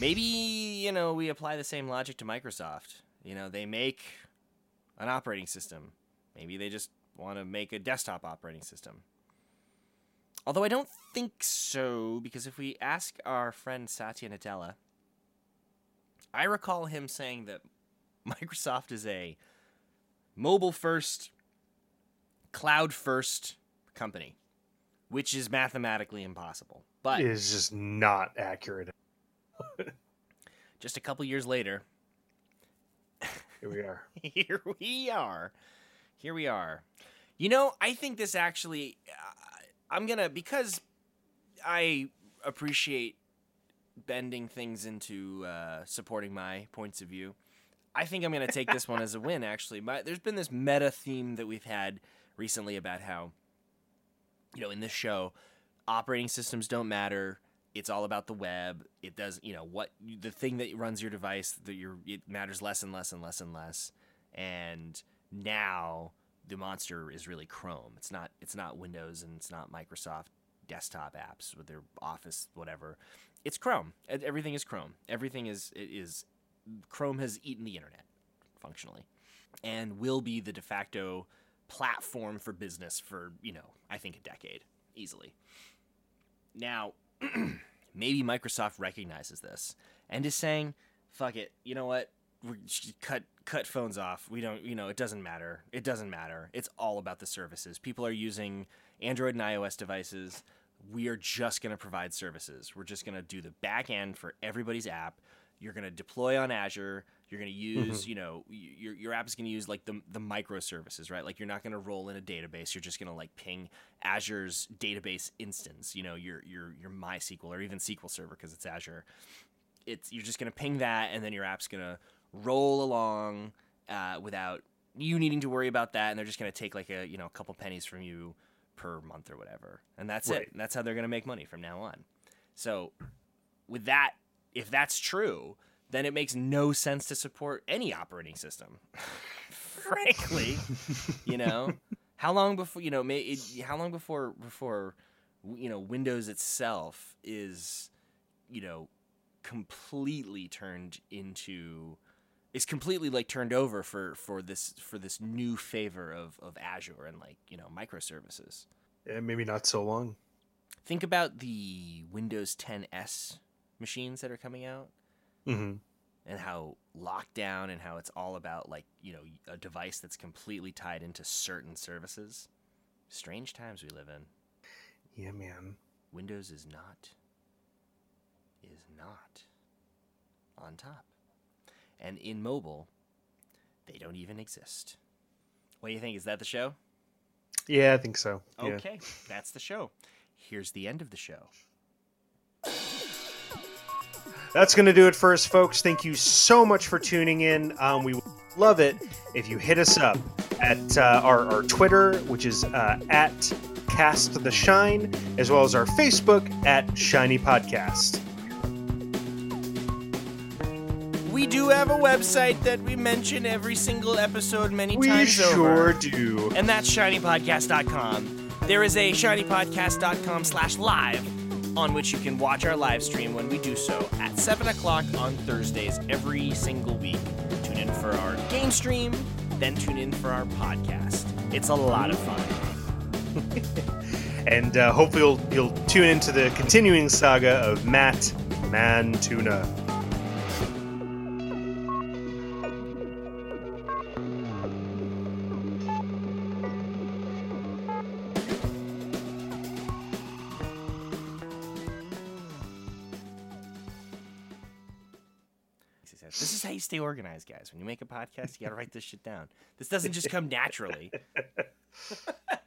Maybe you know we apply the same logic to Microsoft. You know they make an operating system. Maybe they just want to make a desktop operating system. Although I don't think so, because if we ask our friend Satya Nadella, I recall him saying that (laughs) Microsoft is a mobile first, cloud first company, which is mathematically impossible. But it is just not accurate. (laughs) just a couple years later, here we are. (laughs) here we are. Here we are. You know, I think this actually. Uh, I'm gonna because I appreciate bending things into uh, supporting my points of view. I think I'm gonna take this one as a win. (laughs) Actually, my, there's been this meta theme that we've had recently about how, you know, in this show, operating systems don't matter. It's all about the web. It does, you know, what the thing that runs your device that your it matters less and less and less and less. And now the monster is really Chrome. It's not it's not Windows and it's not Microsoft desktop apps with their Office whatever. It's Chrome. Everything is Chrome. Everything is is Chrome has eaten the internet functionally and will be the de facto platform for business for, you know, I think a decade easily. Now, (clears throat) maybe Microsoft recognizes this and is saying, fuck it, you know what? We cut cut phones off. We don't, you know, it doesn't matter. It doesn't matter. It's all about the services. People are using Android and iOS devices. We are just going to provide services. We're just going to do the back end for everybody's app. You're going to deploy on Azure. You're going to use, mm-hmm. you know, your, your app is going to use like the, the microservices, right? Like you're not going to roll in a database. You're just going to like ping Azure's database instance, you know, your, your, your MySQL or even SQL Server because it's Azure. It's, you're just going to ping that and then your app's going to roll along uh, without you needing to worry about that, and they're just going to take like a you know a couple pennies from you per month or whatever, and that's right. it. And that's how they're going to make money from now on. So, with that, if that's true, then it makes no sense to support any operating system. (laughs) Frankly, you know, (laughs) how long before you know, may, it, how long before before you know Windows itself is you know completely turned into is completely like turned over for for this for this new favor of of Azure and like you know microservices. Yeah, maybe not so long. Think about the Windows 10s machines that are coming out, mm-hmm. and how locked down and how it's all about like you know a device that's completely tied into certain services. Strange times we live in. Yeah, man. Windows is not is not on top and in mobile, they don't even exist. What do you think? Is that the show? Yeah, I think so. Yeah. Okay, that's the show. Here's the end of the show. That's going to do it for us, folks. Thank you so much for tuning in. Um, we would love it if you hit us up at uh, our, our, Twitter, which is uh, at Cast the Shine, as well as our Facebook at Shiny Podcast. we do have a website that we mention every single episode many times. we times sure over. do. And that's shinypodcast.com. There is a shinypodcast.com slash live on which you can watch our live stream when we do so at 7 o'clock on Thursdays every single week. Tune in for our game stream, then tune in for our podcast. It's a lot of fun. (laughs) and uh, hopefully you'll, you'll tune into the continuing saga of Matt Mantuna. Stay organized, guys. When you make a podcast, you got to write this shit down. This doesn't just come naturally. (laughs)